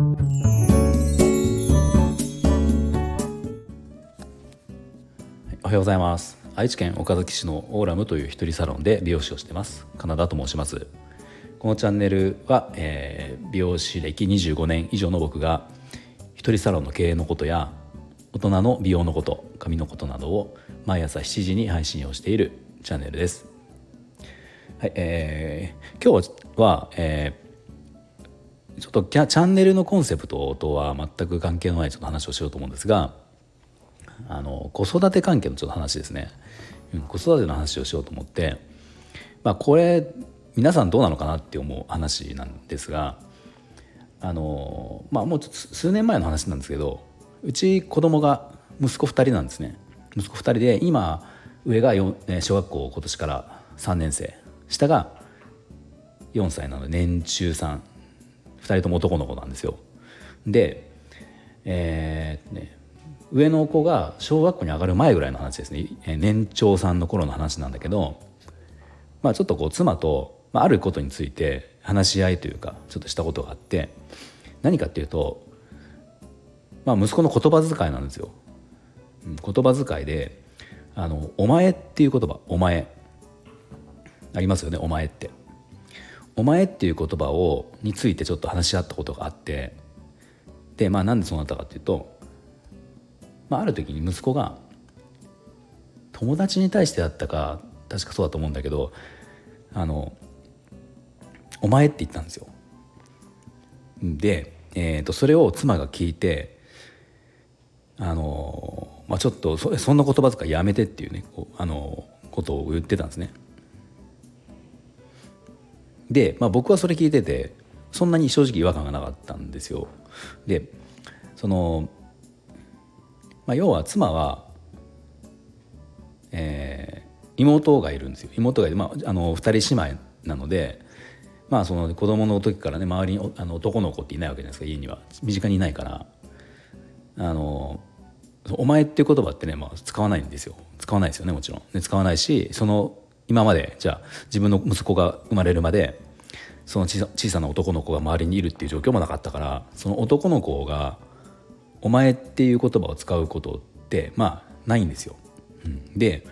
おはようございます。愛知県岡崎市のオーラムという一人サロンで美容師をしてます。カナダと申します。このチャンネルは、えー、美容師歴25年以上の僕が一人サロンの経営のことや大人の美容のこと髪のことなどを毎朝7時に配信をしているチャンネルです。はいえー、今日は、えー、ちょっとチャンネルのコンセプトとは全く関係のないちょっと話をしようと思うんですがあの子育て関係のちょっと話ですね、うん、子育ての話をしようと思って、まあ、これ皆さんどうなのかなって思う話なんですがあのまあもう数年前の話なんですけどうち子供が息子2人なんですね。息子2人で今上が小学校今年から3年生。下が4歳なので年中さん。2人とも男の子なんですよでえー、ね上の子が小学校に上がる前ぐらいの話ですね年長さんの頃の話なんだけど、まあ、ちょっとこう妻と、まあ、あることについて話し合いというかちょっとしたことがあって何かっていうと、まあ、息子の言葉遣いなんですよ。言葉遣いで「あのお前」っていう言葉「お前」ありますよね「お前」って。お前っていう言葉をについてちょっと話し合ったことがあってでまあなんでそうなったかっていうとまあ、ある時に息子が友達に対してだったか確かそうだと思うんだけど「あのお前」って言ったんですよ。で、えー、とそれを妻が聞いてあの、まあ、ちょっとそそんな言葉遣いやめてっていうねあのことを言ってたんですね。で、まあ、僕はそれ聞いててそんなに正直違和感がなかったんですよ。でそのまあ、要は妻は、えー、妹がいるんですよ。妹がいる、まあ、あの2人姉妹なので、まあ、その子供の時からね周りにあの男の子っていないわけじゃないですか家には。身近にいないから。あのお前っていう言葉ってね、まあ、使わないんですよ。使わないですよねもちろん、ね、使わないしその今までじゃあ自分の息子が生まれるまでその小さな男の子が周りにいるっていう状況もなかったからその男の子がお前っていう言葉を使うことってまあないんですよ。うん、で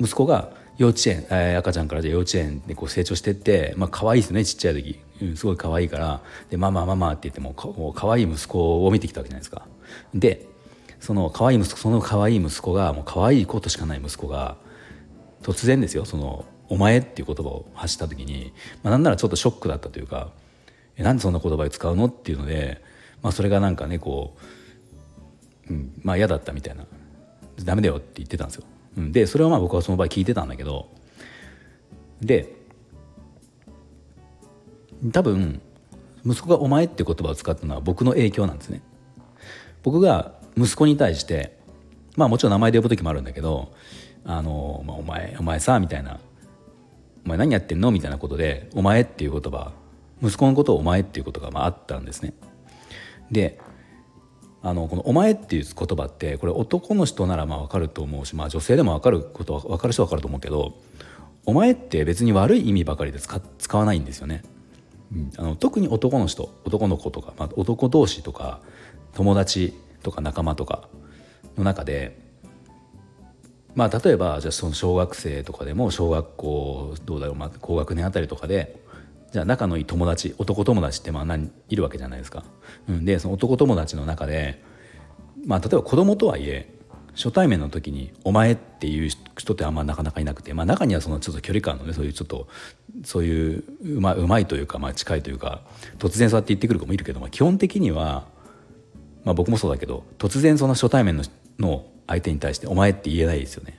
息子が幼稚園、えー、赤ちゃんからじゃ幼稚園でこう成長してってまあ可愛いですねちっちゃい時、うん、すごい可愛いからでママママって言ってもかもう可愛い息子を見てきたわけじゃないですか。でその可愛い息子その可愛い息子がもう可愛いことしかない息子が突然ですよその「お前」っていう言葉を発した時に、まあ、なんならちょっとショックだったというか「えなんでそんな言葉を使うの?」っていうので、まあ、それがなんかねこううん、まあ嫌だったみたいなダメだよって言ってたんですよ、でそれをまあ僕はその場合聞いてたんだけどで多分息子が「お前」って言葉を使ったのは僕の影響なんですね僕が息子に対してまあもちろん名前で呼ぶ時もあるんだけど「あのまあ、お前お前さ」みたいな「お前何やってんの?」みたいなことで「お前」っていう言葉息子のことを「お前」っていうことがまああったんですねであのこの「お前」っていう言葉ってこれ男の人ならまあ分かると思うし、まあ、女性でも分かることは分かる人は分かると思うけど「お前」って別に悪い意味ばかりで使使わないんですよね。あの特に男の人男の子とか、まあ、男同士とか友達とか仲間とかの中でまあ例えばじゃあその小学生とかでも小学校どうだろう、まあ、高学年あたりとかでじゃあ仲のいい友達男友達ってまあ何いるわけじゃないですか。うん、でその男友達の中で、まあ、例えば子供とはいえ初対面の時に「お前」っていう人ってあんまなかなかいなくて、まあ、中にはそのちょっと距離感のねそういうちょっとそういううまうまいというか、まあ、近いというか突然そうやって言ってくる子もいるけど、まあ、基本的には、まあ、僕もそうだけど突然その初対面のの相手に対して「お前」って言えないですよね。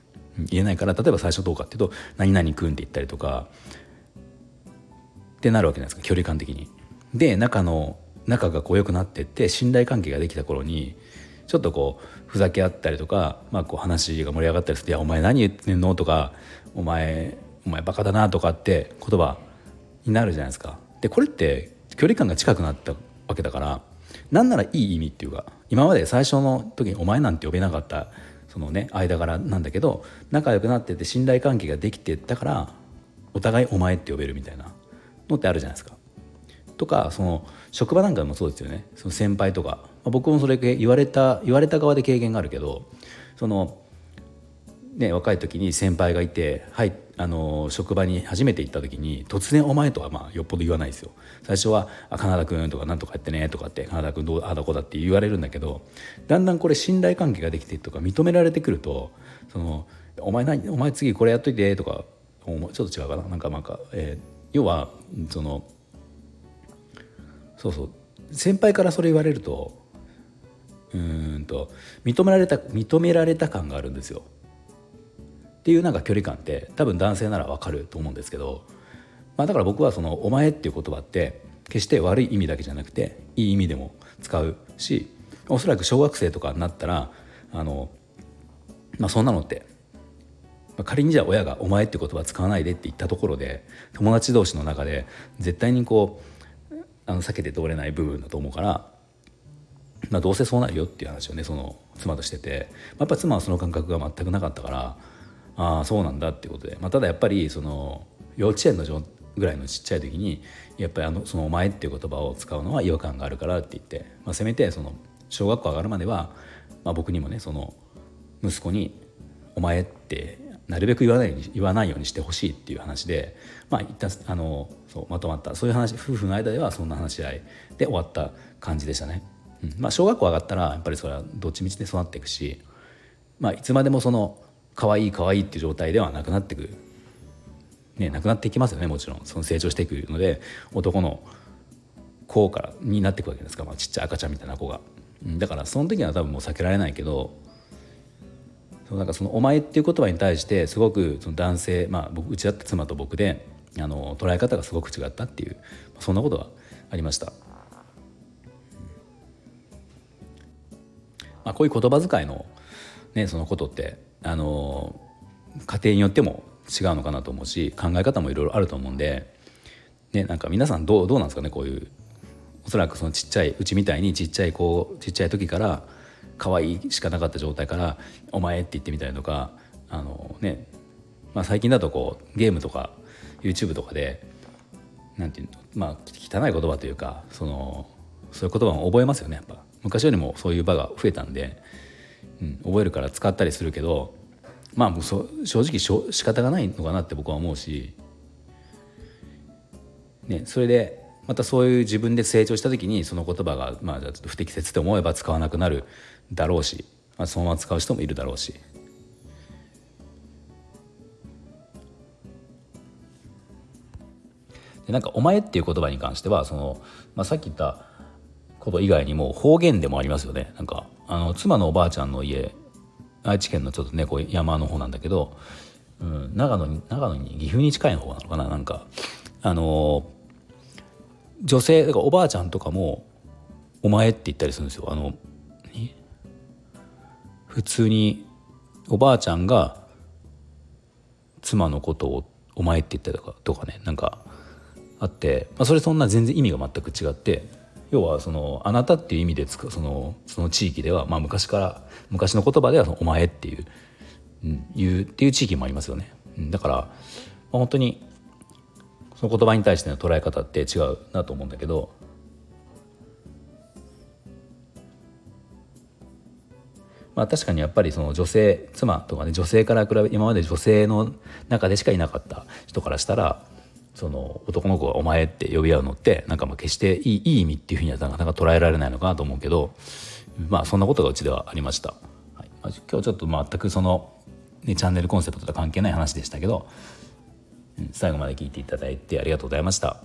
言えないから例えば最初どうかっていうと「何々くん」って言ったりとかってなるわけじゃないですか距離感的に。で仲の仲がこう良くなってって信頼関係ができた頃にちょっとこうふざけ合ったりとか、まあ、こう話が盛り上がったりすると「いやお前何言ってんの?」とか「お前お前バカだな」とかって言葉になるじゃないですか。でこれって距離感が近くなったわけだからなんならいい意味っていうか今まで最初の時に「お前」なんて呼べなかったそのね間柄なんだけど仲良くなってて信頼関係ができてったからお互い「お前」って呼べるみたいなのってあるじゃないですか。とかその職場なんかもそうですよねその先輩とか、まあ、僕もそれ言われた言われた側で経験があるけどそのね、若い時に先輩がいて、はい、あの職場に初めて行った時に突然「お前」とはまあよっぽど言わないですよ。最初は「あカナダ君」とか「なんとかやってね」とかって「カナダ君どうあだこだ」って言われるんだけどだんだんこれ信頼関係ができてとか認められてくると「そのお前何お前次これやっといて」とかちょっと違うかな。なんかなんか、えー、要はそのそうそう。先輩からそれ言われるとうんと認められた認められた感があるんですよ。っていうなんか距離感って多分男性ならわかると思うんですけど、まあ、だから僕はその「お前」っていう言葉って決して悪い意味だけじゃなくていい意味でも使うしおそらく小学生とかになったらあの、まあ、そんなのってまあ仮にじゃあ親が「お前」って言葉使わないでって言ったところで友達同士の中で絶対にこうあの避けて通れない部分だと思うから、まあ、どうせそうなるよっていう話をねその妻としてて、まあ、やっぱ妻はその感覚が全くなかったからああそうなんだっていうことで、まあ、ただやっぱりその幼稚園のぐらいのちっちゃい時にやっぱりあのその「お前」っていう言葉を使うのは違和感があるからって言って、まあ、せめてその小学校上がるまでは、まあ、僕にもねその息子に「お前」ってなるべく言わないように言わないようにしてほしいっていう話で、まあ、一旦あのそうまとまったそういう話夫婦の間ではそんな話し合いで終わった感じでしたね。うん。まあ、小学校上がったらやっぱりそれはどっちみちで育っていくし、まあ、いつまでもその可愛い可愛いっていう状態ではなくなっていく、ね、なくなっていきますよねもちろんその成長していくので男の子からになっていくわけですから、まあ、ちっちゃい赤ちゃんみたいな子が。だからその時は多分もう避けられないけどそうなんかその「お前」っていう言葉に対してすごくその男性、まあ、僕うちだった妻と僕であの捉え方がすごく違ったっていうそんなことがありました。まあ、こういう言葉遣いの,、ね、そのことってあの家庭によっても違うのかなと思うし考え方もいろいろあると思うんで、ね、なんか皆さんどうどうなんですかねこういうおそらくそのちっちゃいうちみたいにちっちゃい子ちっちゃい時から可愛いしかなかった状態から「お前」って言ってみたりとかあの、ねまあ、最近だとこうゲームとか YouTube とかでなんていうのまあ汚い言葉というかそのそういう言葉も覚えますよねやっぱ。昔よりもそういう場が増えたんでうん、覚えるから使ったりするけどまあもうそ正直しょ仕方がないのかなって僕は思うし、ね、それでまたそういう自分で成長した時にその言葉がまあちょっと不適切って思えば使わなくなるだろうし、まあ、そのまま使う人もいるだろうし。でなんか「お前」っていう言葉に関してはその、まあ、さっき言ったこと以外にも方言でもありますよねなんかあの妻のおばあちゃんの家愛知県のちょっとねこう山の方なんだけど、うん、長野に長野に岐阜に近い方なのかななんか。あの女性だからおばあちゃんとかも「お前」って言ったりするんですよ。あの普通におばあちゃんが妻のことを「お前」って言ったりとかとかねなんかあって、まあ、それそんな全然意味が全く違って要はそのあなたっていう意味でつくそのその地域では、まあ、昔から昔の言葉ではお前っていう、うん、いうっていう地域もありますよね。うん、だから、まあ、本当にその言葉に対しての捉え方って違うなと思うんだけどまあ確かにやっぱりその女性妻とかね女性から比べ今まで女性の中でしかいなかった人からしたらその男の子が「お前」って呼び合うのってなんかまあ決していいいい意味っていうふうにはなかなか捉えられないのかなと思うけどまあそんなことがうちではありました。はいまあ、今日ちょっと全くその、ね、チャンネルコンセプトと関係ない話でしたけど、最後まで聞いていただいてありがとうございました。